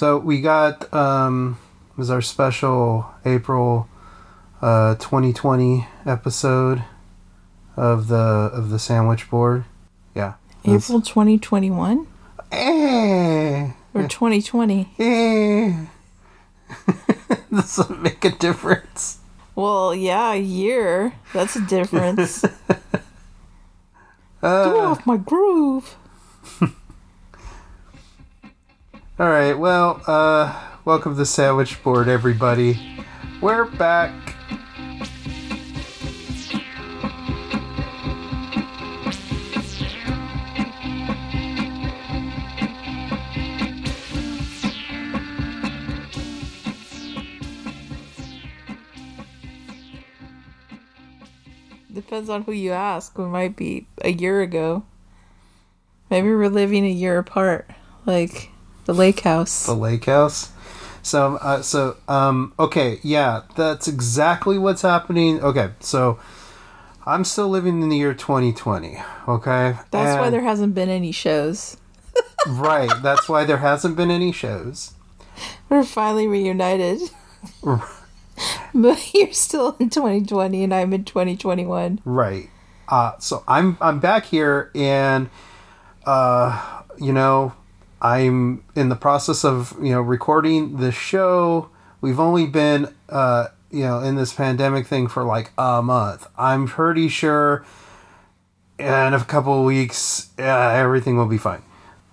So we got um was our special April uh 2020 episode of the of the sandwich board. Yeah. April 2021 Eh, or 2020? eh. this doesn't make a difference. Well, yeah, a year. That's a difference. Get Uh, off my groove. all right. Well, uh, welcome to the sandwich board, everybody. We're back. Depends on who you ask. We might be a year ago. Maybe we're living a year apart, like the lake house. the lake house. So, uh, so, um, okay, yeah, that's exactly what's happening. Okay, so I'm still living in the year 2020. Okay, That's why there hasn't been any shows. right. That's why there hasn't been any shows. We're finally reunited. but you're still in 2020 and I'm in 2021. Right. Uh, so I'm I'm back here, and uh, you know, I'm in the process of you know recording the show. We've only been uh, you know in this pandemic thing for like a month. I'm pretty sure in a couple of weeks uh, everything will be fine,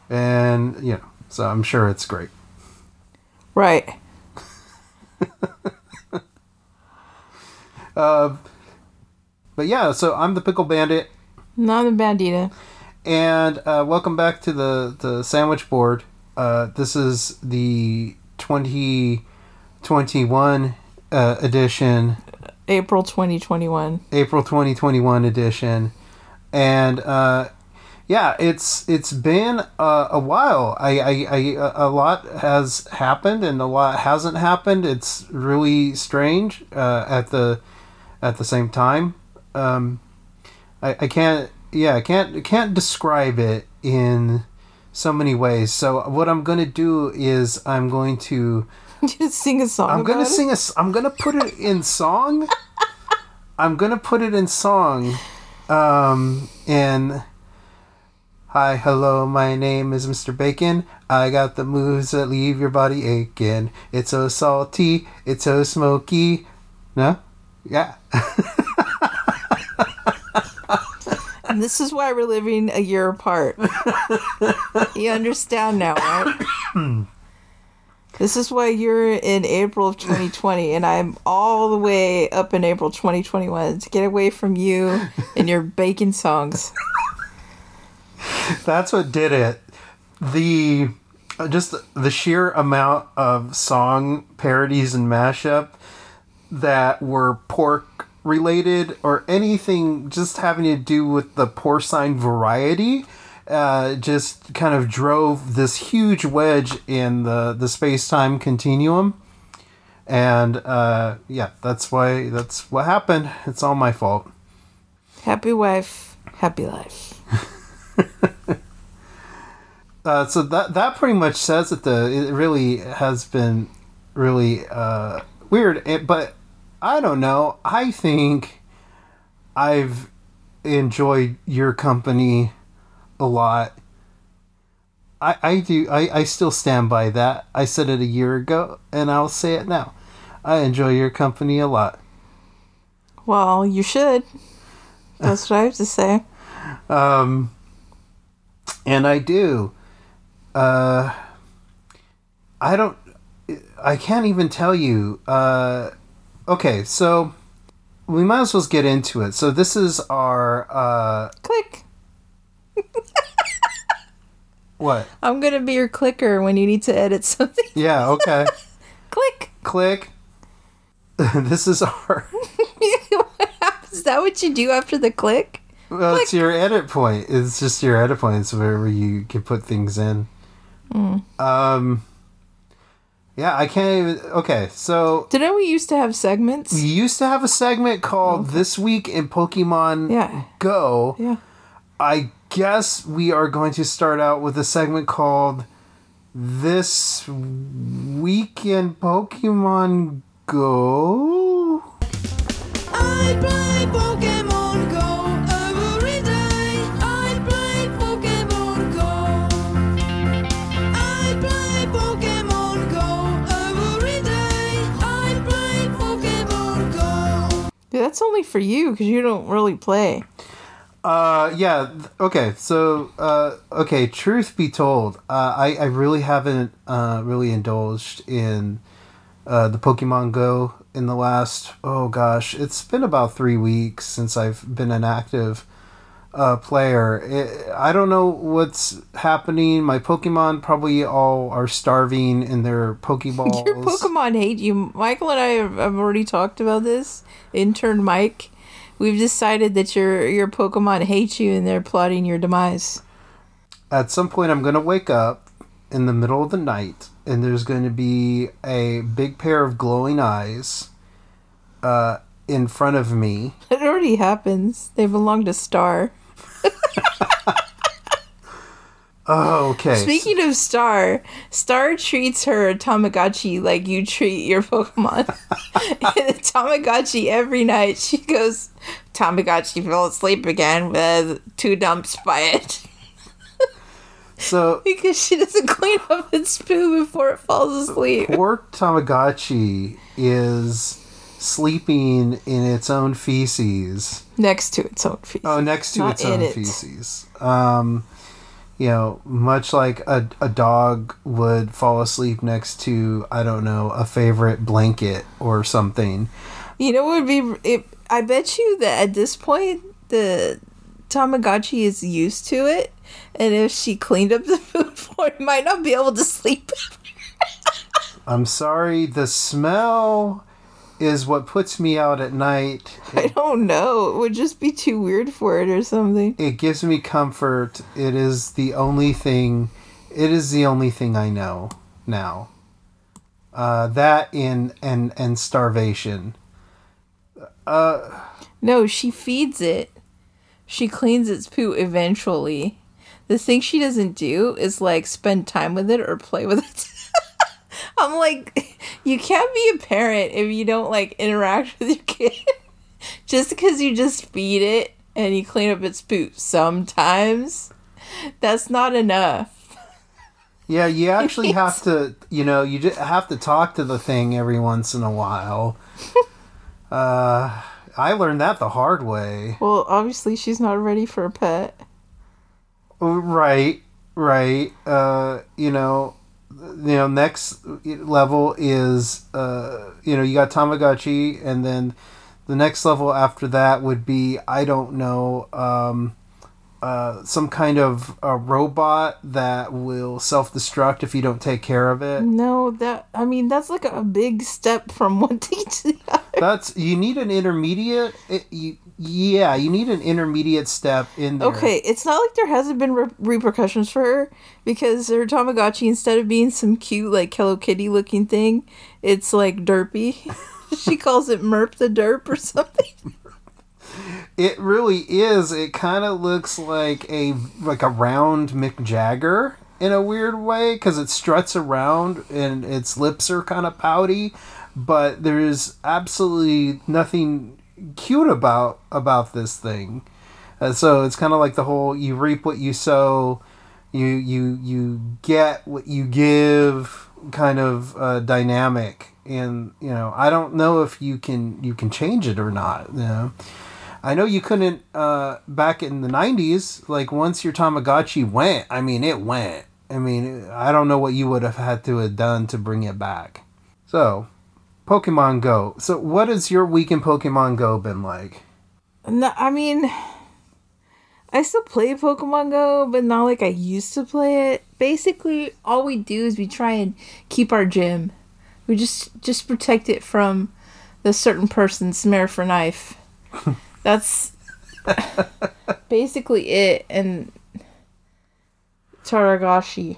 and you know, so I'm sure it's great. Right. But yeah, so I'm the pickle bandit. Not a bandita. And uh, welcome back to the, the sandwich board. Uh, this is the 2021 uh, edition, April 2021. April 2021 edition. And uh, yeah, it's it's been uh, a while. I, I, I a lot has happened and a lot hasn't happened. It's really strange uh, at the at the same time. Um, I, I can't yeah I can't can't describe it in so many ways. So what I'm gonna do is I'm going to Just sing a song. I'm gonna about it? sing a I'm gonna put it in song. I'm gonna put it in song. Um and Hi, hello, my name is Mr. Bacon. I got the moves that leave your body aching. It's so salty, it's so smoky. No? Yeah. This is why we're living a year apart. you understand now, right? this is why you're in April of 2020 and I'm all the way up in April 2021 to get away from you and your bacon songs. That's what did it. The just the sheer amount of song parodies and mashup that were pork related or anything just having to do with the porcine variety uh, just kind of drove this huge wedge in the the space-time continuum. And uh, yeah that's why that's what happened. It's all my fault. Happy wife, happy life. Uh, so that that pretty much says that The it really has been really uh, weird, but I don't know. I think I've enjoyed your company a lot. I, I do I, I still stand by that. I said it a year ago and I'll say it now. I enjoy your company a lot. Well, you should. That's what I have to say. Um, and I do. Uh, I don't. I can't even tell you. Uh, okay, so we might as well get into it. So this is our uh, Click. what? I'm gonna be your clicker when you need to edit something. Yeah. Okay. Click. Click. this is our. Is that what you do after the click? Well, it's your edit point. It's just your edit point. It's where you can put things in. Um. Yeah, I can't even. Okay, so Didn't we used to have segments? we used to have a segment called "This Week in Pokemon Yeah. Go." Yeah. I guess we are going to start out with a segment called this week in Pokemon Go. That's only for you because you don't really play. Uh, yeah. Okay. So, uh, okay. Truth be told, uh, I I really haven't uh really indulged in uh the Pokemon Go in the last oh gosh, it's been about three weeks since I've been an active uh player. It, I don't know what's happening. My Pokemon probably all are starving in their Pokeballs. Your Pokemon hate you. Michael and I have, have already talked about this. Intern Mike, we've decided that your your Pokemon hate you and they're plotting your demise. at some point I'm going to wake up in the middle of the night and there's going to be a big pair of glowing eyes uh, in front of me. It already happens. They belong to Star. Oh, okay. Speaking of Star, Star treats her Tamagotchi like you treat your Pokemon. and the Tamagotchi every night she goes, Tamagotchi fell asleep again with two dumps by it. so because she doesn't clean up its poo before it falls asleep. poor Tamagotchi is sleeping in its own feces. Next to its own feces. Oh, next to Not its own it. feces. Um, you know, much like a, a dog would fall asleep next to, I don't know, a favorite blanket or something. You know what would be? It, I bet you that at this point the Tamagotchi is used to it, and if she cleaned up the food for it, might not be able to sleep. I'm sorry, the smell is what puts me out at night. I don't know. It would just be too weird for it or something. It gives me comfort. It is the only thing it is the only thing I know now. Uh, that in and and starvation. Uh, No, she feeds it. She cleans its poo eventually. The thing she doesn't do is like spend time with it or play with it. I'm like, you can't be a parent if you don't like interact with your kid. just because you just feed it and you clean up its poop sometimes, that's not enough. Yeah, you actually have to, you know, you just have to talk to the thing every once in a while. uh, I learned that the hard way. Well, obviously, she's not ready for a pet. Right, right. Uh, you know, you know, next level is uh, you know, you got Tamagotchi, and then the next level after that would be I don't know, um, uh, some kind of a robot that will self destruct if you don't take care of it. No, that I mean that's like a big step from one thing to the other. That's you need an intermediate. It, you, yeah, you need an intermediate step in there. Okay, it's not like there hasn't been re- repercussions for her because her Tamagotchi, instead of being some cute like Hello Kitty looking thing, it's like derpy. she calls it Merp the Derp or something. It really is. It kind of looks like a like a round Mick Jagger in a weird way because it struts around and its lips are kind of pouty, but there's absolutely nothing cute about about this thing. Uh, so it's kind of like the whole you reap what you sow, you you you get what you give kind of uh, dynamic. And you know, I don't know if you can you can change it or not. You know. I know you couldn't uh, back in the '90s. Like once your Tamagotchi went, I mean, it went. I mean, I don't know what you would have had to have done to bring it back. So, Pokemon Go. So, what has your week in Pokemon Go been like? No, I mean, I still play Pokemon Go, but not like I used to play it. Basically, all we do is we try and keep our gym. We just just protect it from the certain person's Smurf for knife. That's basically it. And Taragashi.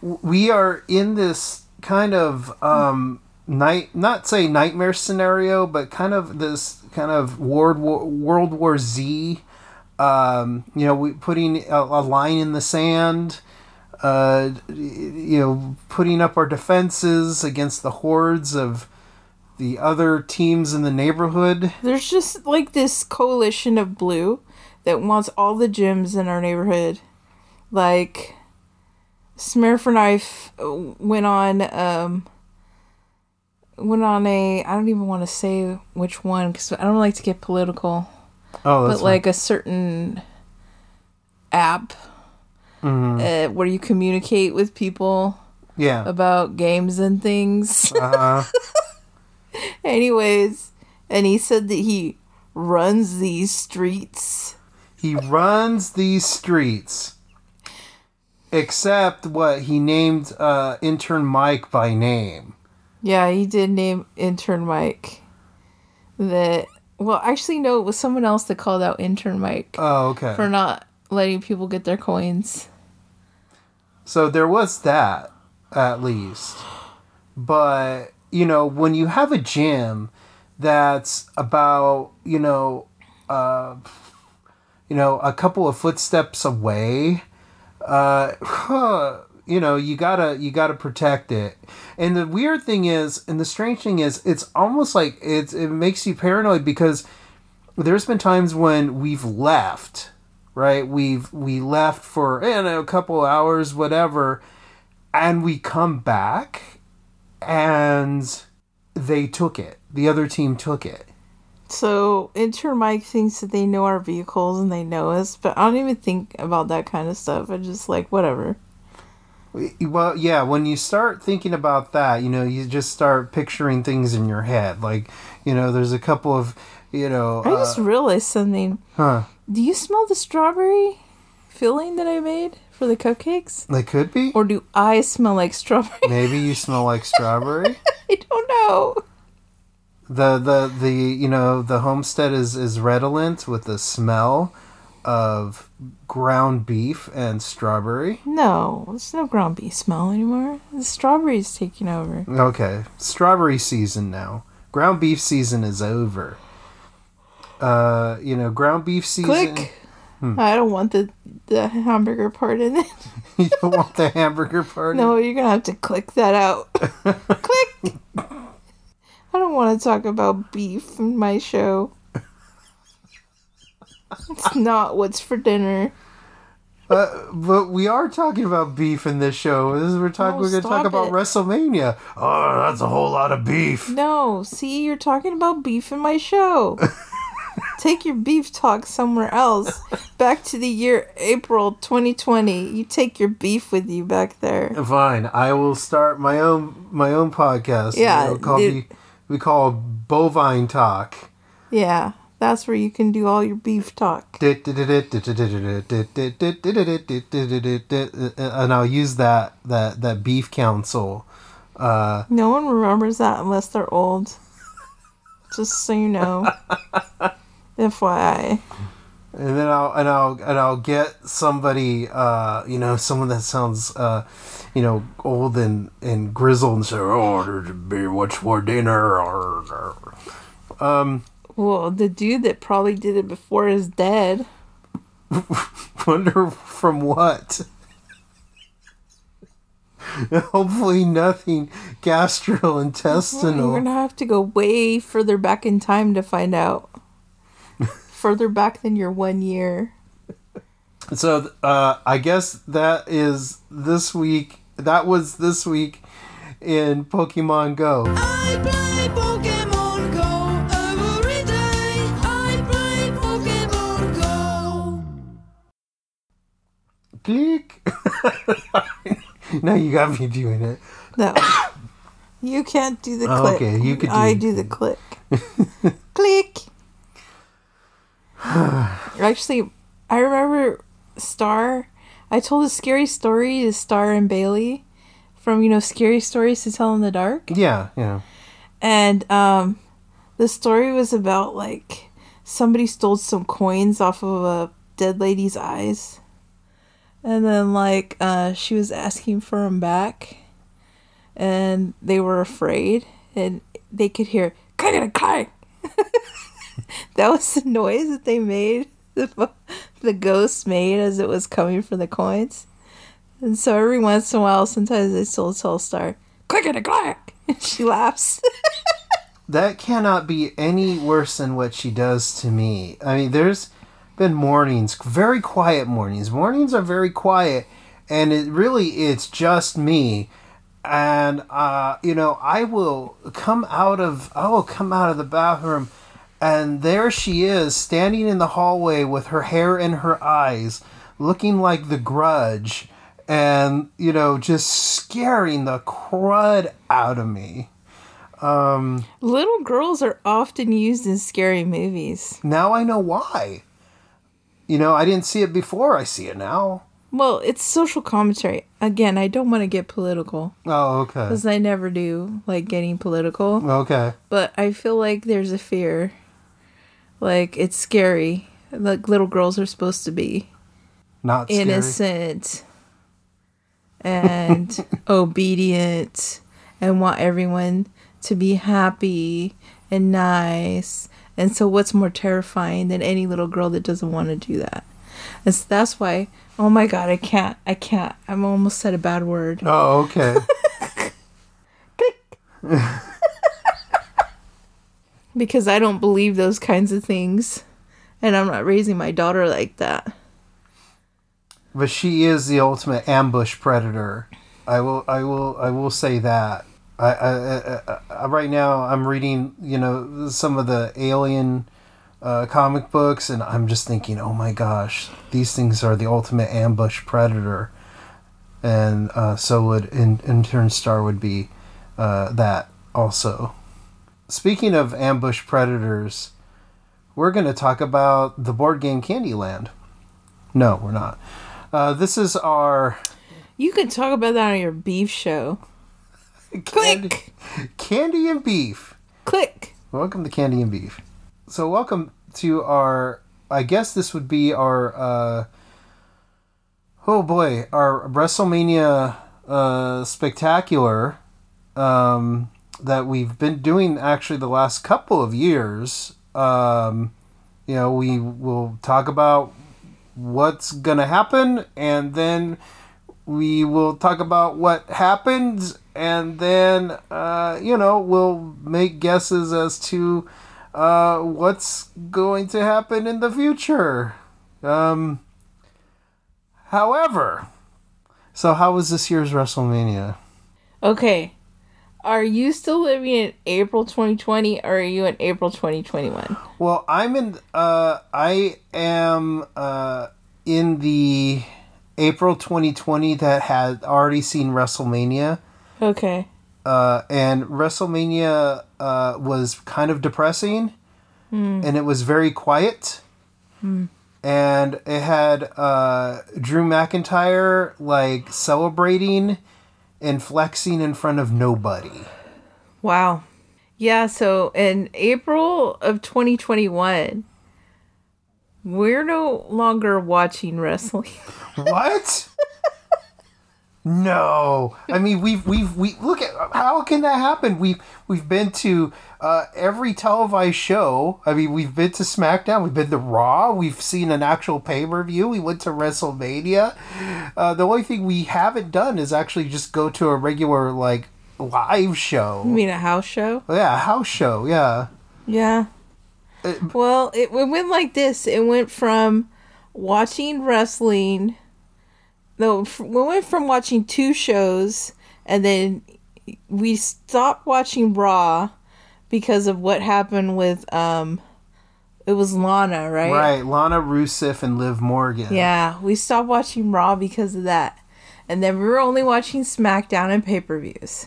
we are in this kind of um night not say nightmare scenario but kind of this kind of world war, world war z um you know we putting a, a line in the sand uh, you know, putting up our defenses against the hordes of the other teams in the neighborhood. There's just like this coalition of blue that wants all the gyms in our neighborhood. Like Smurf Knife went on um went on a I don't even want to say which one cuz I don't like to get political, Oh, that's but like a certain app uh, where you communicate with people yeah. about games and things. Uh, Anyways, and he said that he runs these streets. he runs these streets. Except what he named uh, intern Mike by name. Yeah, he did name intern Mike. That well, actually, no, it was someone else that called out intern Mike Oh, okay. for not letting people get their coins. So there was that, at least. But, you know, when you have a gym that's about, you know, uh, you know, a couple of footsteps away, uh, huh, you know, you gotta you gotta protect it. And the weird thing is, and the strange thing is, it's almost like it's it makes you paranoid because there's been times when we've left right we've we left for you know, a couple hours whatever and we come back and they took it the other team took it So intern Mike thinks that they know our vehicles and they know us, but I don't even think about that kind of stuff. I just like whatever. well yeah when you start thinking about that you know you just start picturing things in your head like you know there's a couple of you know I uh, just realized something. huh Do you smell the strawberry filling that I made for the cupcakes? they could be Or do I smell like strawberry? maybe you smell like strawberry I don't know. the the the you know the homestead is is redolent with the smell of ground beef and strawberry No, there's no ground beef smell anymore. The strawberry's taking over. okay strawberry season now ground beef season is over uh you know ground beef season Click. I don't want the the hamburger part in it. you don't want the hamburger part? No, you're gonna have to click that out. click. I don't want to talk about beef in my show. It's not what's for dinner. uh, but we are talking about beef in this show this is we're talking Oh, we're gonna talk stop about wrestlemania oh that's a whole lot of beef No, see, you're talking about beef in my show. Take your beef talk somewhere else. Back to the year April 2020. You take your beef with you back there. Fine, I will start my own my own podcast. Yeah, call dude. be, we call it bovine talk. Yeah, that's where you can do all your beef talk. And I'll use that that that beef council. Uh, No one remembers that unless they're old. Just so you know. FYI. and then I'll and I'll and I'll get somebody, uh, you know, someone that sounds, uh, you know, old and and grizzled, and say, "Oh, there's be what's for dinner?" Um, Well, the dude that probably did it before is dead. Wonder from what? Hopefully nothing You're gonna have to go way further back in time to find out. Further back than your one year. So uh, I guess that is this week. That was this week in Pokemon Go. I play Pokemon Go every day. I play Pokemon Go. Click. now you got me doing it. No. You can't do the Oh, click. okay, you could I do- do the click. click. Actually, I remember Star. I told a scary story to Star and Bailey from, you know, Scary Stories to Tell in the Dark. Yeah, yeah. And um, the story was about like somebody stole some coins off of a dead lady's eyes. And then like uh, she was asking for them back. And they were afraid. And they could hear click click. that was the noise that they made. The, the ghost made as it was coming for the coins. And so every once in a while, sometimes I still tell Star, click and a clack. And she laughs. That cannot be any worse than what she does to me. I mean, there's been mornings, very quiet mornings. Mornings are very quiet, and it really it's just me. And uh, you know, I will come out of I will come out of the bathroom, and there she is standing in the hallway with her hair in her eyes, looking like the Grudge, and you know, just scaring the crud out of me. Um, Little girls are often used in scary movies. Now I know why. You know, I didn't see it before. I see it now. Well, it's social commentary. Again, I don't want to get political Oh, okay. because I never do like getting political. Okay. But I feel like there's a fear. Like it's scary. Like little girls are supposed to be Not scary. innocent and obedient and want everyone to be happy and nice. And so, what's more terrifying than any little girl that doesn't want to do that? And so that's why, oh my god, I can't, I can't. I'm almost said a bad word. Oh, okay. Because I don't believe those kinds of things. And I'm not raising my daughter like that. but she is the ultimate ambush predator. I will. I will. I will say that. I, I, I, I right now I'm reading. You know some of the Alien uh, comic books, and I'm just thinking, oh my gosh, these things are the ultimate ambush predator. And uh, so would in, in turn Star would be uh, that also. Speaking of ambush predators, we're going to talk about the board game Candyland. No, we're not. Uh, this is our You can talk about that on your beef show. candy, Click! candy and beef. Click! Welcome to Candy and Beef. So, welcome to our. I guess this would be our. Uh, oh boy, our WrestleMania uh, spectacular um, that we've been doing actually the last couple of years. Um, you know, we will talk about what's gonna happen, and then we will talk about what happens, and then uh, you know we'll make guesses as to uh, what's going to happen in the future. Um, however, so how was this year's WrestleMania? Okay. Are you still living in April 2020 or are you in April 2021? Well, I'm in. Uh, I am uh, in the April 2020 that had already seen WrestleMania. Okay. uh, and WrestleMania uh, was kind of depressing, and it was very quiet, and it had uh, Drew McIntyre like celebrating and flexing in front of nobody. Wow. Yeah, so in April of 2021, we're no longer watching wrestling. What? no, I mean we've we've we look at how can that happen? We've we've been to uh, every televised show. I mean we've been to SmackDown, we've been to Raw, we've seen an actual pay per view. We went to WrestleMania. Uh, the only thing we haven't done is actually just go to a regular like live show. You mean a house show? Yeah, a house show. Yeah. Yeah. well, it, it went like this. It went from watching wrestling. No, we went from watching two shows, and then we stopped watching Raw because of what happened with um. It was Lana, right? Right, Lana Rusev and Liv Morgan. Yeah, we stopped watching Raw because of that. And then we were only watching SmackDown and pay per views.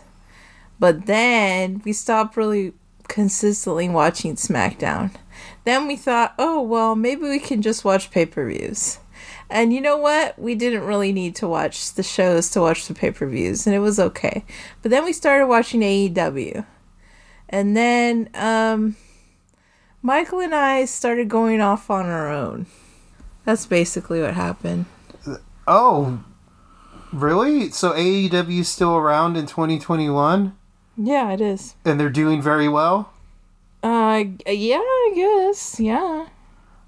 But then we stopped really consistently watching SmackDown. Then we thought, oh, well, maybe we can just watch pay per views. And you know what? We didn't really need to watch the shows to watch the pay per views, and it was okay. But then we started watching AEW. And then um, Michael and I started going off on our own. That's basically what happened. Oh, really? So AEW is still around in 2021, Yeah, it is. and they're doing very well. Uh, yeah, I guess. Yeah.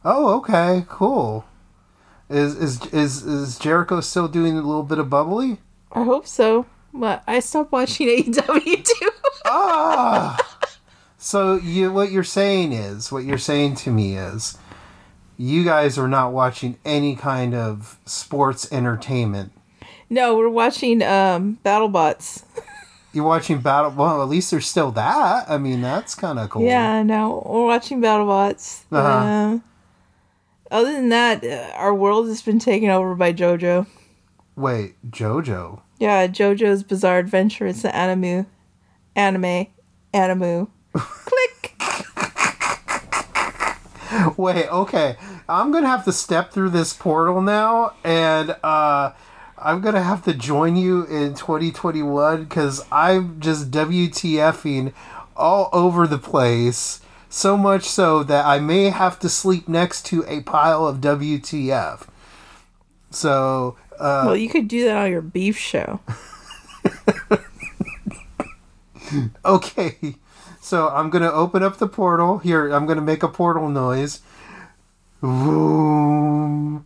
Oh, okay, cool. Is is is is Jericho still doing a little bit of bubbly? I hope so. But I stopped watching AEW too. Ah. so you what you're saying is what you're saying to me is you guys are not watching any kind of sports entertainment. no, we're watching um BattleBots. You're watching battle. Well, at least there's still that. I mean, that's kind of cool. Yeah, no, we're watching BattleBots. Uh-huh. Um, other than that, uh, our world has been taken over by JoJo. Wait, JoJo. Yeah, JoJo's Bizarre Adventure. It's an anime, anime, Anime. Click. Wait, okay. I'm gonna have to step through this portal now, and uh, I'm gonna have to join you in 2021 because I'm just WTFing all over the place. So much so that I may have to sleep next to a pile of WTF. So, uh, Well, you could do that on your beef show. okay. So I'm gonna open up the portal. Here, I'm gonna make a portal noise. Boom.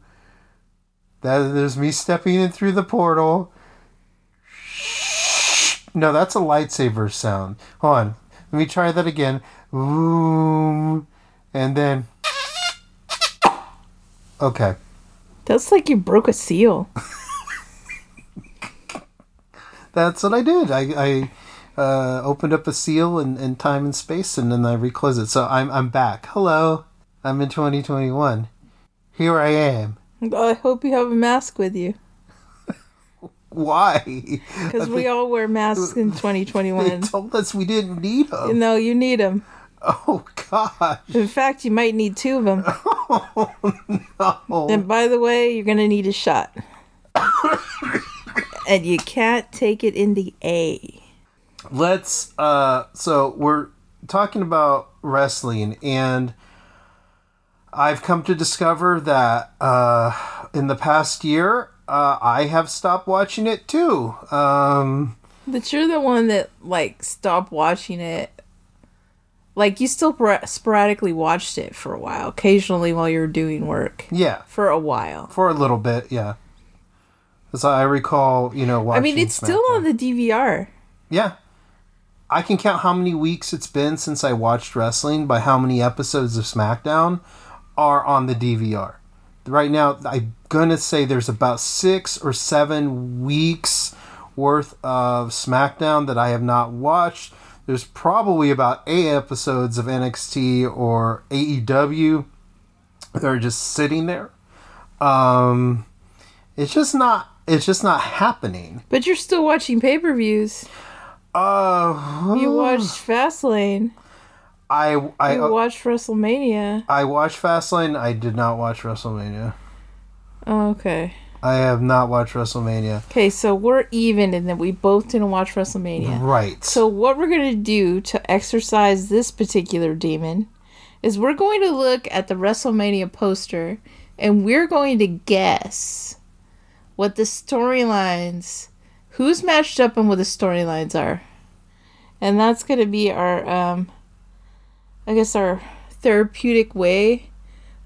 That there's me stepping in through the portal. No, that's a lightsaber sound. Hold on. Let me try that again. Boom. And then. Okay. That's like you broke a seal. That's what I did. I, I uh, opened up a seal in, in time and space, and then I reclosed it. So I'm I'm back. Hello, I'm in 2021. Here I am. I hope you have a mask with you. Why? Because we all wear masks in 2021. They 2021. told us we didn't need them. No, you need them. Oh gosh. In fact, you might need two of them. Oh, no! And by the way, you're going to need a shot. and you can't take it in the A. let's. Uh, so we're talking about wrestling, and I've come to discover that uh, in the past year, uh, I have stopped watching it too. Um, But you're the one that, like, stopped watching it. Like, you still spor- sporadically watched it for a while, occasionally while you were doing work. yeah, For a while. for a little bit, yeah. As I recall, you know, I mean, it's still on the DVR. Yeah. I can count how many weeks it's been since I watched wrestling by how many episodes of SmackDown are on the DVR. Right now, I'm to say there's about six or seven weeks worth of SmackDown that I have not watched. There's probably about eight episodes of NXT or AEW that are just sitting there. Um, it's just not. It's just not happening. But you're still watching pay per views. Uh, You watched Fastlane. I I You watched WrestleMania. I watched Fastlane. I did not watch WrestleMania. Oh, okay. I have not watched WrestleMania. Okay, so we're even in that we both didn't watch WrestleMania. Right. So what we're gonna do to exercise this particular demon is we're going to look at the WrestleMania poster and we're going to guess what the storylines who's matched up and what the storylines are. And that's gonna be our um I guess our therapeutic way,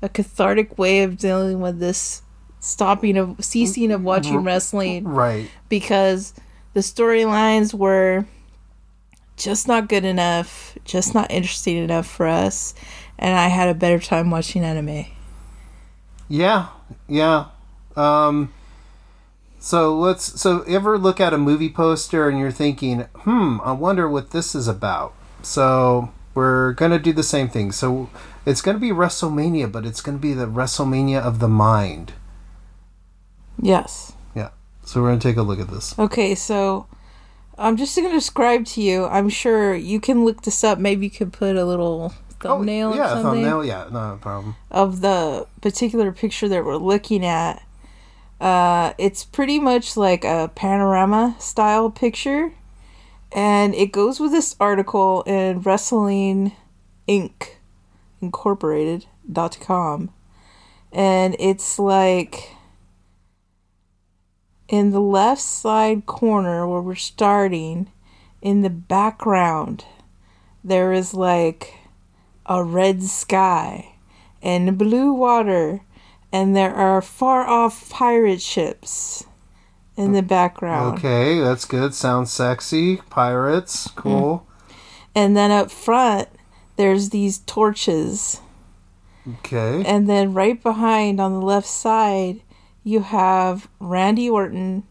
a cathartic way of dealing with this stopping of ceasing of watching wrestling right. because the storylines were just not good enough, just not interesting enough for us, and I had a better time watching anime. Yeah. Yeah. Um. So let's. So ever look at a movie poster and you're thinking, hmm, I wonder what this is about. So we're gonna do the same thing. So it's gonna be WrestleMania, but it's gonna be the WrestleMania of the mind. Yes. Yeah. So we're gonna take a look at this. Okay, so I'm just going to describe to you. I'm sure you can look this up. Maybe you could put a little thumbnail oh, or yeah, something thumbnail. Yeah, no problem. of the particular picture that we're looking at. Uh, it's pretty much like a panorama style picture, and it goes with this article in Wrestling Inc. Incorporated.com, and it's like in the left side corner where we're starting, in the background, there is like a red sky and blue water and there are far off pirate ships in the background. Okay, that's good. Sounds sexy. Pirates, cool. Mm. And then up front, there's these torches. Okay. And then right behind on the left side, you have Randy Orton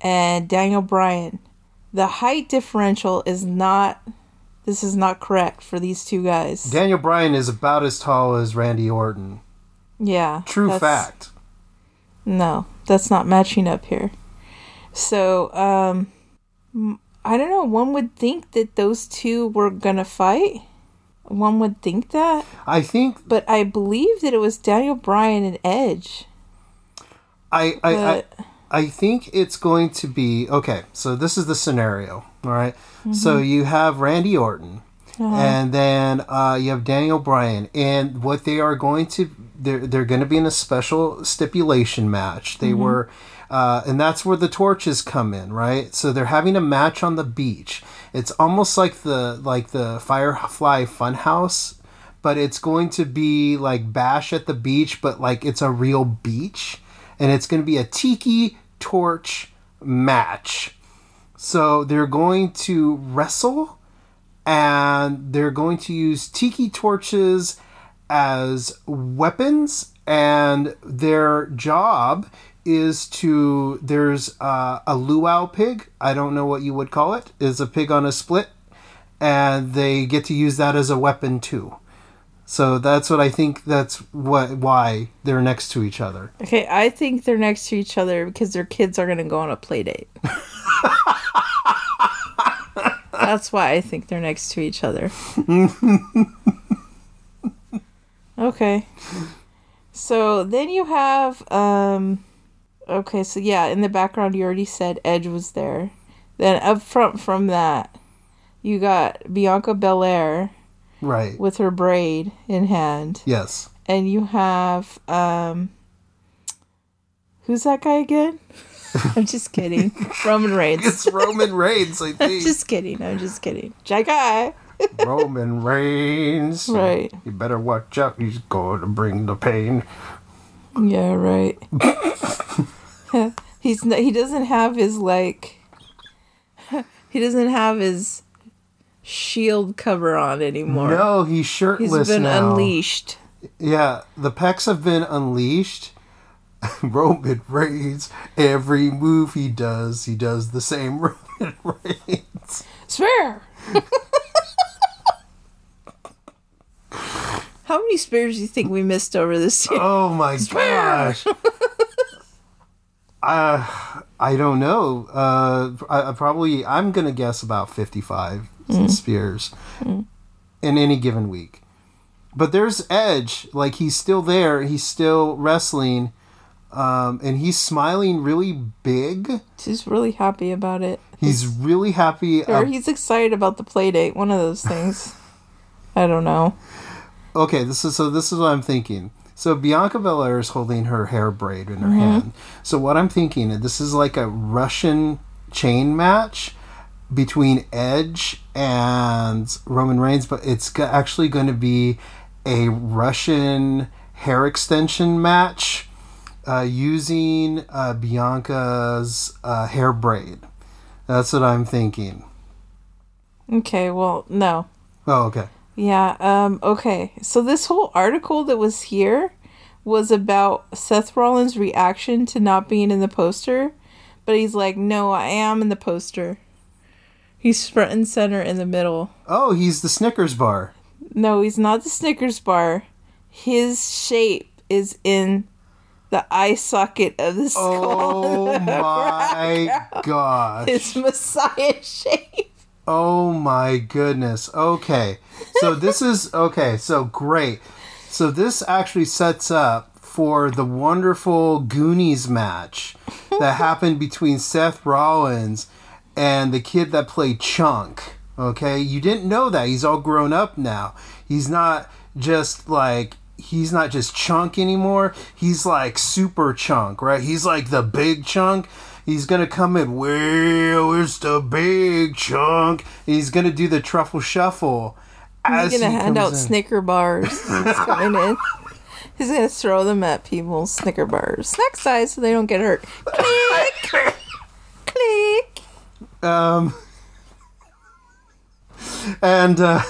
and Daniel Bryan. The height differential is not. This is not correct for these two guys. Daniel Bryan is about as tall as Randy Orton. yeah. True fact. No, that's not matching up here. So, um, I don't know. One would think that those two were gonna fight. One would think that, I think but I believe that it was Daniel Bryan and Edge. I I, I But I think it's going to be okay. So this is the scenario. All right? So you have Randy Orton, and then uh, you have Daniel Bryan, and what they are going to they're they're going to be in a special stipulation match. They were. Uh, and that's where the torches come in, right? So they're having a match on the beach. It's almost like the like the Firefly Funhouse, but it's going to be like Bash at the beach, but like it's a real beach, and it's going to be a tiki torch match. So they're going to wrestle, and they're going to use tiki torches as weapons, and their job is to there's a luau pig. I don't know what you would call it. Is a pig on a split, and they get to use that as a weapon too. So that's what I think. That's what why they're next to each other. okay, I think they're next to each other because their kids are gonna go on a play date. That's why I think they're next to each other. okay. So then you have um okay, so yeah, in the background you already said Edge was there. Then up front from that, you got Bianca Belair Right. with her braid in hand. Yes. And you have um who's that guy again? I'm just kidding. Roman Reigns. It's Roman Reigns, I I'm just kidding. I'm just kidding. Jai guy. Roman Reigns. Right. You better watch out. He's going to bring the pain. Yeah, right. He's he doesn't have his like he doesn't have his shield cover on anymore. No, he's He's shirtless been now. unleashed. Yeah, the pecs have been unleashed. Roman Reigns, every move he does, he does the same Roman Reigns. Spear. How many spears do you think we missed over this year? Oh my gosh. uh, I don't know. Uh, I, I probably, I'm going to guess about 55 Mm. spears mm. in any given week. But there's Edge. Like, he's still there. He's still wrestling. Um, and he's smiling really big. He's really happy about it. He's really happy. Or ab- he's excited about the play date. One of those things. I don't know. okay, this is so. This is what I'm thinking. So Bianca Belair is holding her hair braid in her mm-hmm. hand. So what I'm thinking, this is like a Russian chain match between Edge and Roman Reigns, but it's actually going to be a Russian hair extension match uh, using uh, Bianca's uh, hair braid. That's what I'm thinking. Okay, well, no. Oh, okay. Yeah, um, okay. So this whole article that was here was about Seth Rollins' reaction to not being in the poster. But he's like, no, I am in the poster. He's front and center in the middle. Oh, he's the Snickers bar. No, he's not the Snickers bar. His shape is in the eye socket of the oh skull. Oh my gosh. His Messiah shape. Oh my goodness. Okay. So this is okay. So great. So this actually sets up for the wonderful Goonies match that happened between Seth Rollins and the kid that played Chunk. Okay? You didn't know that. He's all grown up now. He's not just like he's not just chunk anymore. He's like super chunk, right? He's like the big chunk. He's gonna come in. Well, it's the big chunk. He's gonna do the truffle shuffle. He's gonna he hand out in. Snicker bars. He's coming in. He's gonna throw them at people, Snicker bars, snack size, so they don't get hurt. Click, click. Um, and uh,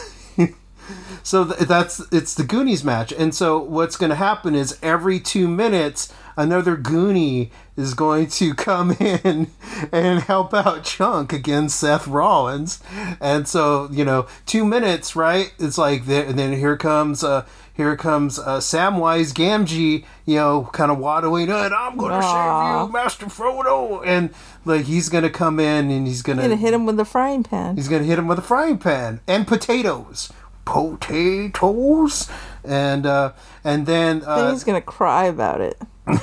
so th- that's it's the Goonies match, and so what's going to happen is every two minutes another Goonie is going to come in and help out Chunk against Seth Rollins, and so you know two minutes, right? It's like there, and then here comes uh here comes uh, Samwise Gamgee, you know, kind of waddling in. I'm going to save you, Master Frodo, and like he's going to come in and he's going Gonna hit him with the frying pan. He's gonna hit him with a frying pan and potatoes, potatoes, and uh, and then Then uh, he's gonna cry about it.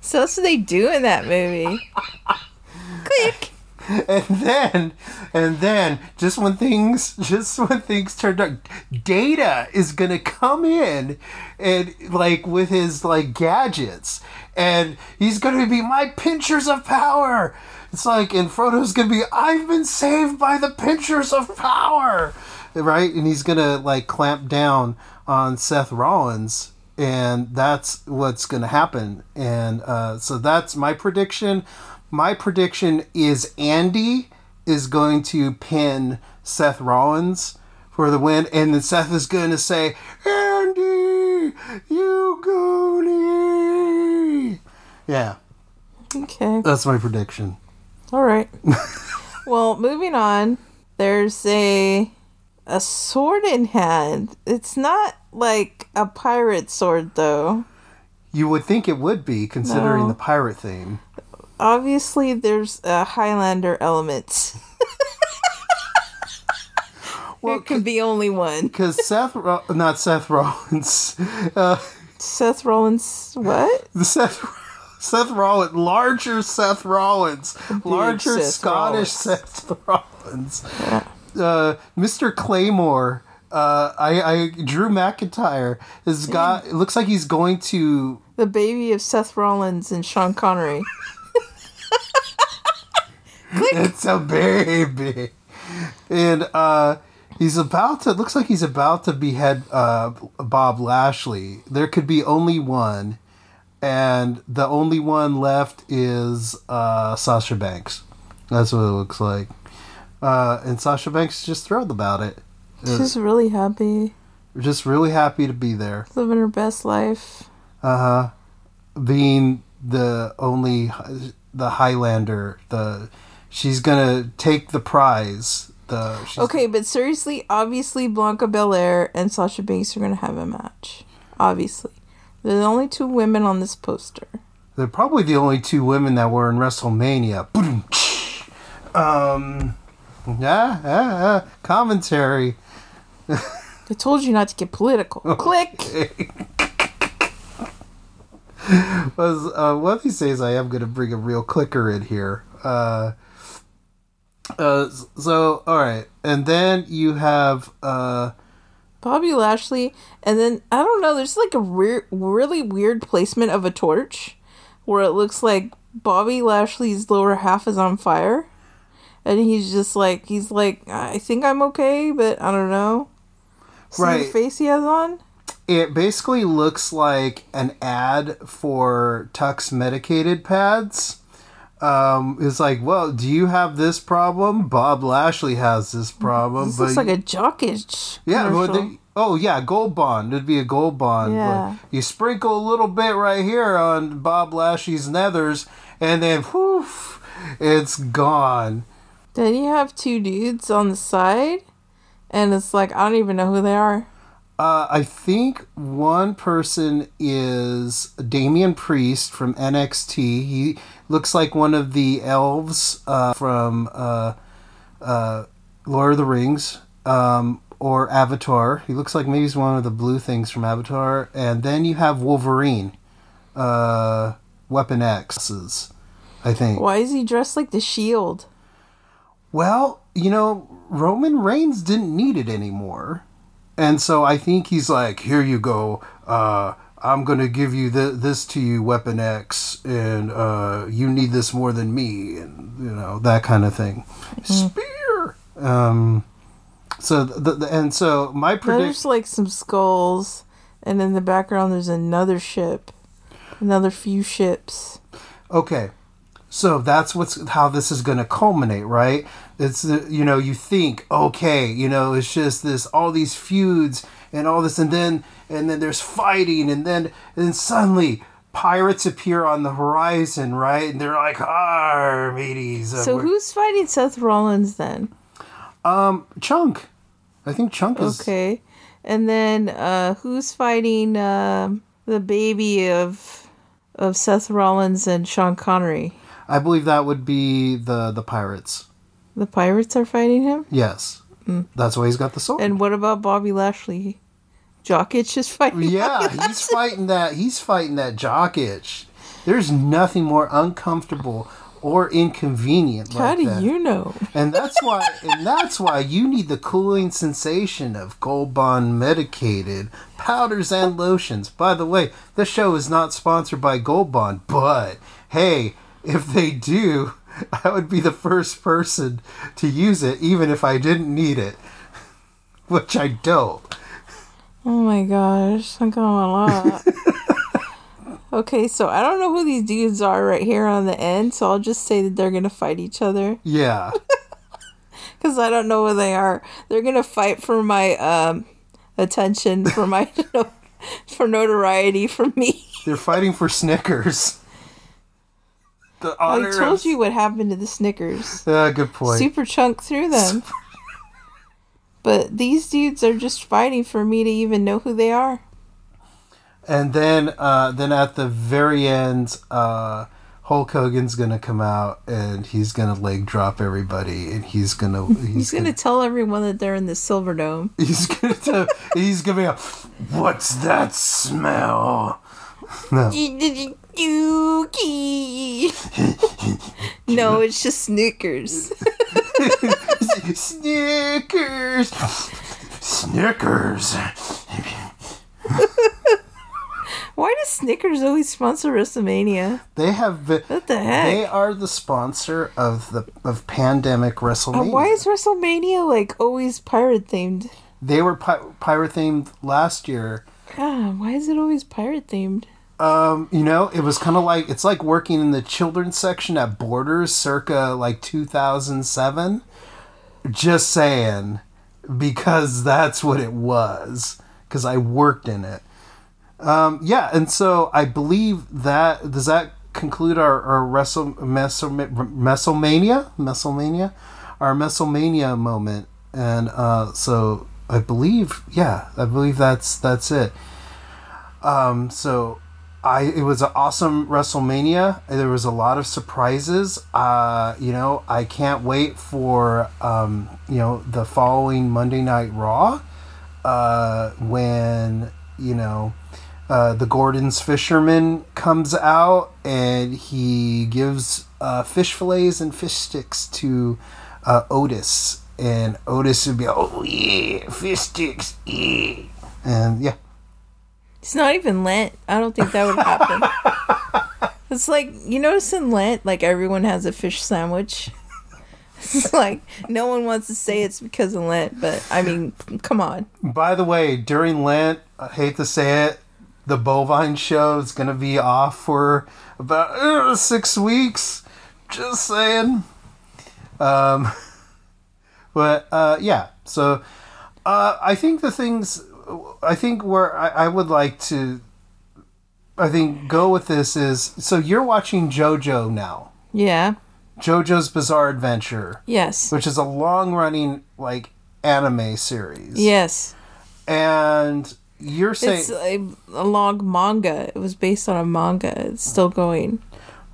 so that's what they do in that movie. Click. and then and then just when things just when things turned out, Data is gonna come in and like with his like gadgets, and he's gonna be my pinchers of power. It's like and Frodo's gonna be I've been saved by the pinchers of power, right? And he's gonna like clamp down on Seth Rollins. And that's what's to happen. And uh, so that's my prediction. My prediction is Andy is going to pin Seth Rollins for the win, and then Seth is to say, "Andy, you goonie." Yeah, Okay. that's my prediction. All right. well, moving on. There's a a sword in hand. It's not like a pirate sword though. You would think it would be, considering No. the pirate theme. Obviously, there's a Highlander element. Well, it can be only one. because Seth, Ro- not Seth Rollins, uh, Seth Rollins. What? the Seth. Seth Rollins, larger Seth Rollins, larger Seth Scottish Rollins. Seth Rollins. Uh, Mr. Claymore, uh, I, I Drew McIntyre has got. It looks like he's going to. The baby of Seth Rollins and Sean Connery. It's a baby, and uh, he's about to. Looks like he's about to behead uh, Bob Lashley. There could be only one, and the only one left is uh, Sasha Banks. That's what it looks like. Uh, and Sasha Banks is just thrilled about it. She's really happy, Just really happy to be there. living her best life. Uh huh. Being the only the Highlander, the she's gonna take the prize. The she's, Okay, but seriously, obviously Bianca Belair and Sasha Banks are gonna have a match. Obviously, they're the only two women on this poster. They're probably the only two women that were in WrestleMania. Boom. Um. Yeah, yeah, yeah. Commentary. I told you not to get political. Click. Was uh, one of these days I am gonna bring a real clicker in here. Uh. Uh. So all right, and then you have uh. Bobby Lashley, and then I don't know. There's like a weird, really weird placement of a torch, where it looks like Bobby Lashley's lower half is on fire, and he's just like he's like I think I'm okay, but I don't know. See Right. the face he has on. It basically looks like an ad for Tucks medicated pads. Um, it's like, well, do you have this problem? Bob Lashley has this problem, This but looks like a jockage. yeah, well, they, oh yeah, Gold Bond. It'd be a Gold Bond. but Yeah. you sprinkle a little bit right here on Bob Lashley's nethers, and then whoof, it's gone. Then you have two dudes on the side, and it's like I don't even know who they are. Uh, I think one person is Damian Priest from NXT. He looks like one of the elves uh, from uh, uh, Lord of the Rings um, or Avatar. He looks like maybe he's one of the blue things from Avatar. And then you have Wolverine, uh, Weapon X's, I think. Why is he dressed like the Shield? Well, you know, Roman Reigns didn't need it anymore. And so I think he's like, here you go. Uh, I'm going to give you th- this to you, Weapon X, and uh, you need this more than me, and, you know, that kind of thing. Spear! Um, so, the, the, and so my prediction. There's like some skulls And in the background, there's another ship, another few ships. Okay, so that's what's how this is going to culminate, right? It's you know you think okay, you know it's just this all these feuds and all this, and then and then there's fighting, and then and then suddenly pirates appear on the horizon, right? And they're like, "Ah, mateys." uh, So who's fighting Seth Rollins then? Chunk? I think Chunk is Okay. And then uh, who's fighting um the baby of of Seth Rollins and Sean Connery? I believe that would be the the pirates. The pirates are fighting him? Yes, that's why he's got the sword. Mm. And what about Bobby Lashley? Jock itch is fighting. Yeah, he's fighting that. He's fighting that jock itch. There's nothing more uncomfortable or inconvenient How like do that. you know? And that's why. And that's why you need the cooling sensation of Gold Bond medicated powders and lotions. By the way, this show is not sponsored by Gold Bond, but hey, if they do, I would be the first person to use it, even if I didn't need it, which I don't. Oh my gosh, I'm going a lot. okay, so I don't know who these dudes are right here on the end, so I'll just say that they're gonna fight each other Yeah. because I don't know who they are. They're gonna fight for my um attention, for my for notoriety, for me. They're fighting for Snickers. The I told of- you what happened to the Snickers. Yeah, good point. Super chunk through them. But these dudes are just fighting for me to even know who they are. And then, uh, then at the very end, uh, Hulk Hogan's gonna come out and he's gonna leg drop everybody, and he's gonna he's, He's gonna tell everyone that they're in the Silver Dome. he's gonna tell, he's gonna be a what's that smell? No, Yuki. no, it's just Snickers. Snickers, Snickers. Why does Snickers always sponsor WrestleMania? They have What the heck? they are the sponsor of the of pandemic Uh, WrestleMania. why is WrestleMania like always pirate themed? They were pi- pirate themed last year. God, why is it always pirate themed? Um, you know, it was kind of like it's like working in the children's section at Borders, circa like 2007. Just saying, because that's what it was. Because I worked in it. Um, yeah, and so I believe that does that conclude our our Wrestle Mesomania Mesomania, our Mesomania moment, and uh, so I believe, yeah, I believe that's that's it. Um, so I it was an awesome WrestleMania. There was a lot of surprises. Uh, you know, I can't wait for um, you know the following Monday Night Raw, uh, when you know uh, the Gorton's fisherman comes out and he gives uh, fish fillets and fish sticks to uh, Otis, and Otis would be oh yeah, fish sticks, yeah, and yeah. It's not even Lent. I don't think that would happen. it's like you notice in Lent, like everyone has a fish sandwich. It's like no one wants to say it's because of Lent, but I mean, come on. By the way, during Lent, I hate to say it, the bovine show is going to be off for about uh, six weeks. Just saying. Um, but uh, yeah, so uh, I think the things, I think where I, I would like to, I think go with this is so you're watching JoJo now, Yeah. JoJo's Bizarre Adventure, Yes. which is a long running like anime series. Yes. And you're saying It's a, a long manga. It was based on a manga. It's still going.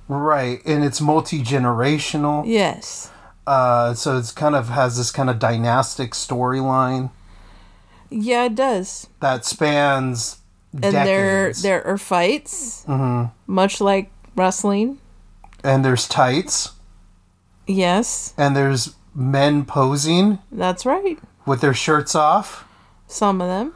right, and it's multi generational. Yes. Uh, so it's kind of has this kind of dynastic storyline Yeah, it does. that spans And there decades. there are fights, mm-hmm. much like wrestling. and there's tights, Yes, and there's men posing that's right. with their shirts off, Some of them.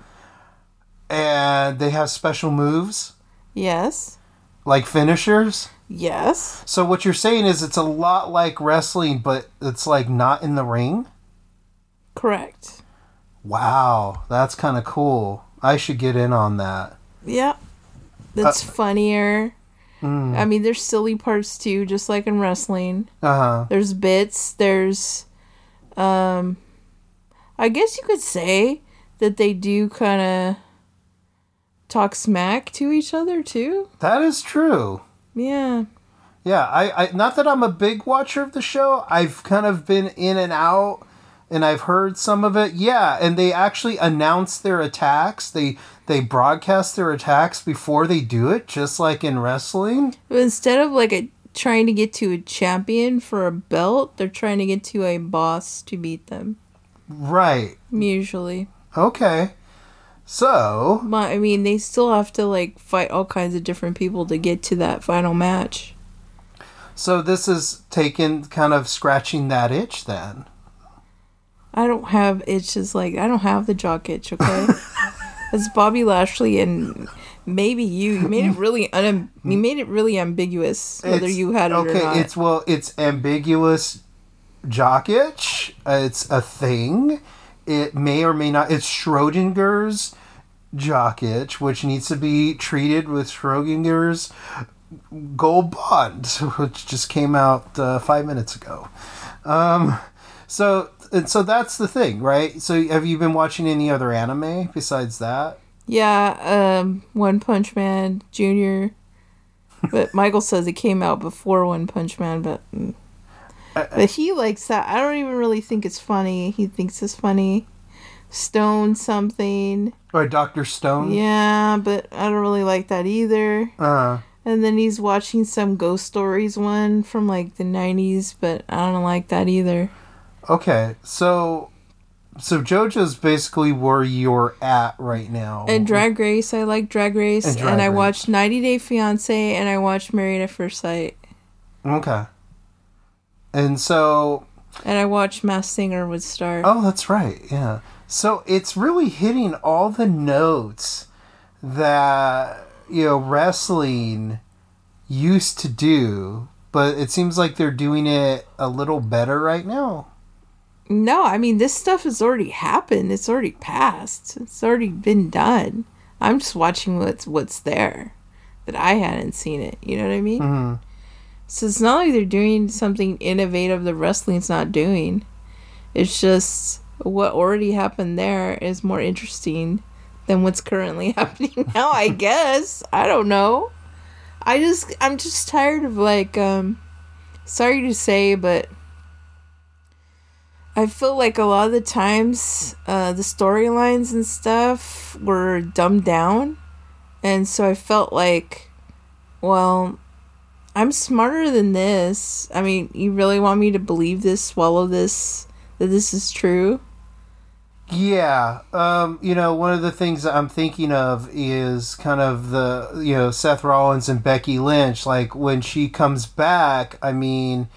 and they have special moves Yes. like finishers. Yes. So what you're saying is it's a lot like wrestling, but it's like not in the ring. Correct. Wow, that's kind of cool. I should get in on that. Yeah. That's Uh, funnier. Mm. I mean, there's silly parts too, just like in wrestling. Uh huh. There's bits. There's, um, I guess you could say that they do kind of talk smack to each other too. That is true. Yeah. Yeah, I, I not that I'm a big watcher of the show. I've kind of been in and out and I've heard some of it. Yeah, and they actually announce their attacks. They they broadcast their attacks before they do it, just like in wrestling. But instead of like a trying to get to a champion for a belt, they're trying to get to a boss to beat them. Right. Usually, Okay. So, but I mean, they still have to like fight all kinds of different people to get to that final match. so this is taken kind of scratching that itch then. I don't have itches like I don't have the jock itch. Okay, it's Bobby Lashley and maybe you. You made it really un. You made it really ambiguous whether It's- you had it okay, or not. it's well, it's ambiguous jock itch. Uh, it's a thing. It may or may not. It's Schrodinger's jock itch, which needs to be treated with Schrodinger's Gold Bond, which just came out uh, five minutes ago. Um, so and so that's the thing, right? So have you been watching any other anime besides that? Yeah, um, One Punch Man Junior. But Michael says it came out before One Punch Man, but mm. but he likes that. I don't even really think it's funny. He thinks it's funny. Stone something. Or Doctor Stone? Yeah, but I don't really like that either. Uh, And then he's watching some Ghost Stories one from like the 90s, but I don't like that either. Okay, so so JoJo's basically where you're at right now. And Drag Race, I like Drag Race. And And, Drag I Race. watched 90 Day Fiance and I watched Married at First Sight. Okay. And so And I watched Masked Singer with Star. oh that's right, yeah. So it's really hitting all the notes that you know wrestling used to do, but it seems like they're doing it a little better right now. No, I mean, this stuff has already happened. It's already passed. It's already been done. I'm just watching what's what's there that I hadn't seen it. You know what I mean? hmm So it's not like they're doing something innovative the wrestling's not doing. It's just what already happened there is more interesting than what's currently happening now, I guess. I don't know. I just I'm just tired of like um sorry to say, but I feel like a lot of the times uh the storylines and stuff were dumbed down. And so I felt like well, I'm smarter than this. I mean, you really want me to believe this, swallow this, that this is true? Yeah, um, you know, one of the things I'm thinking of is kind of the, you know, Seth Rollins and Becky Lynch. Like, when she comes back, I mean,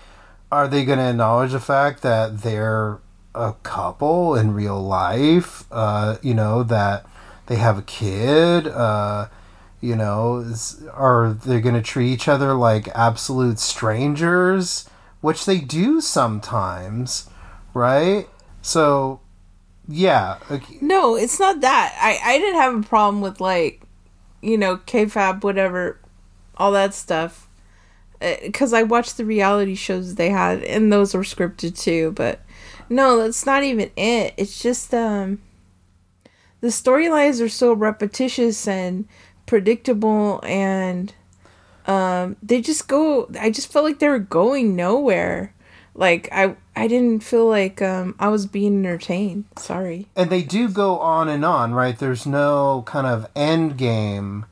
are they going to acknowledge the fact that they're a couple in real life? Uh, you know, that they have a kid? Uh, you know, is, are they going to treat each other like absolute strangers? Which they do sometimes, right? So, yeah. No, it's not that. I, I didn't have a problem with, like, you know, kayfabe, whatever, all that stuff. Because I watched the reality shows they had, and those were scripted too. But no, that's not even it. It's just, um, the storylines are so repetitious and predictable and um they just go i just felt like they were going nowhere like i i didn't feel like um i was being entertained sorry And they do go on and on, right? There's no kind of end game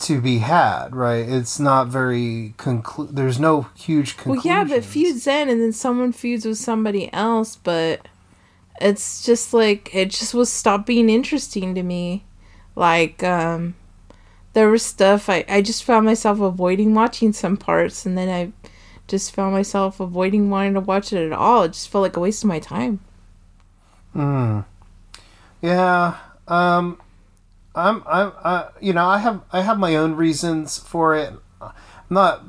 to be had, right? It's not very conclu- There's no huge conclusion. well yeah but feuds end and then someone feuds with somebody else but it's just like it just was stopped being interesting to me like um there was stuff I, I just found myself avoiding watching some parts and then i just found myself avoiding wanting to watch it at all it just felt like a waste of my time Mm. Yeah. Um. I'm. I'm. I, you know. I have. I have my own reasons for it. I'm not.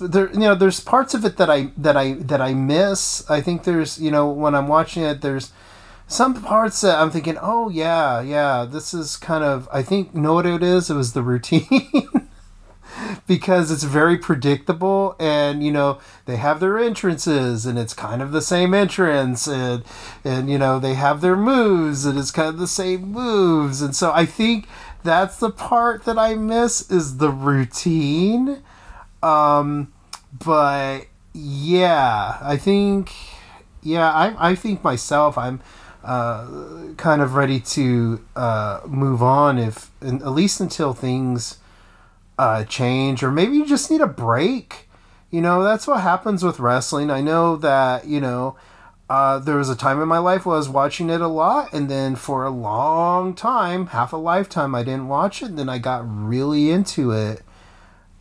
There. You know. There's parts of it that I that I that I miss. I think there's. You know. When I'm watching it, there's some parts that I'm thinking, oh yeah, yeah, this is kind of. I think know what it is. It was the routine. because it's very predictable and you know they have their entrances and it's kind of the same entrance and and you know they have their moves and it's kind of the same moves. And so i think that's the part that i miss is the routine. Um but yeah i think yeah i, I think myself i'm uh, kind of ready to uh, move on if at least until things uh, change, or maybe you just need a break. You know, that's what happens with wrestling. I know that, you know, uh, there was a time in my life where I was watching it a lot, and then for a long time, half a lifetime, I didn't watch it, and then I got really into it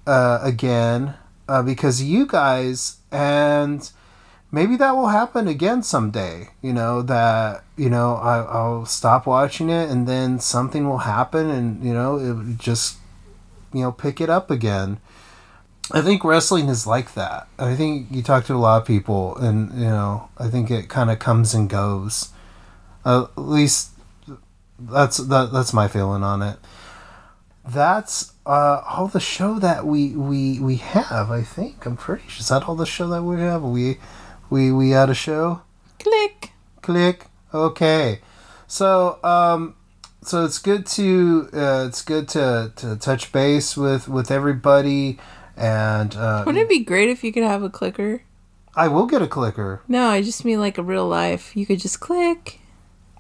uh, again uh, because you guys, and maybe that will happen again someday. You know, that, you know, I, I'll stop watching it, and then something will happen, and, you know, it just you know pick it up again. I think wrestling is like that. I think you talk to a lot of people, and you know, I think it kind of comes and goes. Uh, at least that's that, that's my feeling on it. That's uh, all the show that we we we have. I think I'm pretty sure. Is that all the show that we have? We we we had a show. Click. Click. Okay. So um, so it's good to uh, it's good to, to touch base with with everybody and uh, Wouldn't it be great if you could have a clicker? I will get a clicker No, I just mean like a real life. You could just click.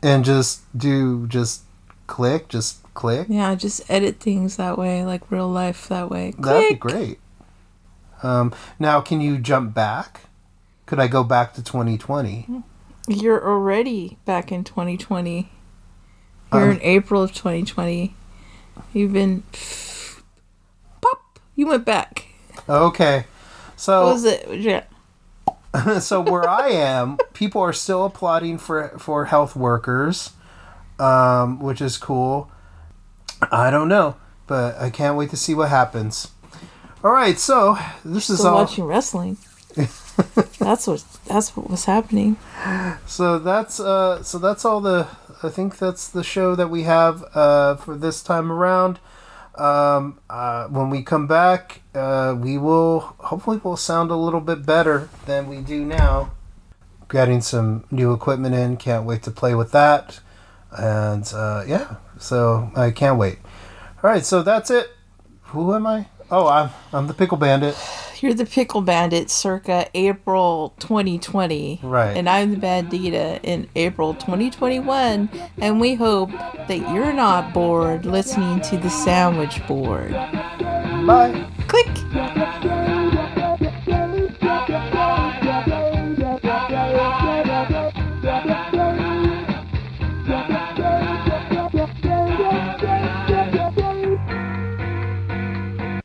and just do just click just click Yeah, just edit things that way, like real life that way. Click. that'd be great um, now can you jump back could I go back to 2020 You're already back in 2020. You're Um, in April of 2020. You've been. Pop! You went back. okay so What was it? Yeah. so where I am, people are still applauding for for health workers, um, which is cool. I don't know, but I can't wait to see what happens. All right, so this is all. watching wrestling. that's what. That's what was happening. So that's uh, so that's all the. I think that's the show that we have uh, for this time around. Um, uh, when we come back, uh, we will hopefully we'll sound a little bit better than we do now. Getting some new equipment in, can't wait to play with that, and uh, yeah, so I can't wait. All right, so that's it. Who am I? Oh, I'm I'm the Pickle Bandit. You're the Pickle Bandit circa April 2020. Right. And I'm the Bandita in April 2021. And we hope that you're not bored listening to the Sandwich Board. Bye. Click!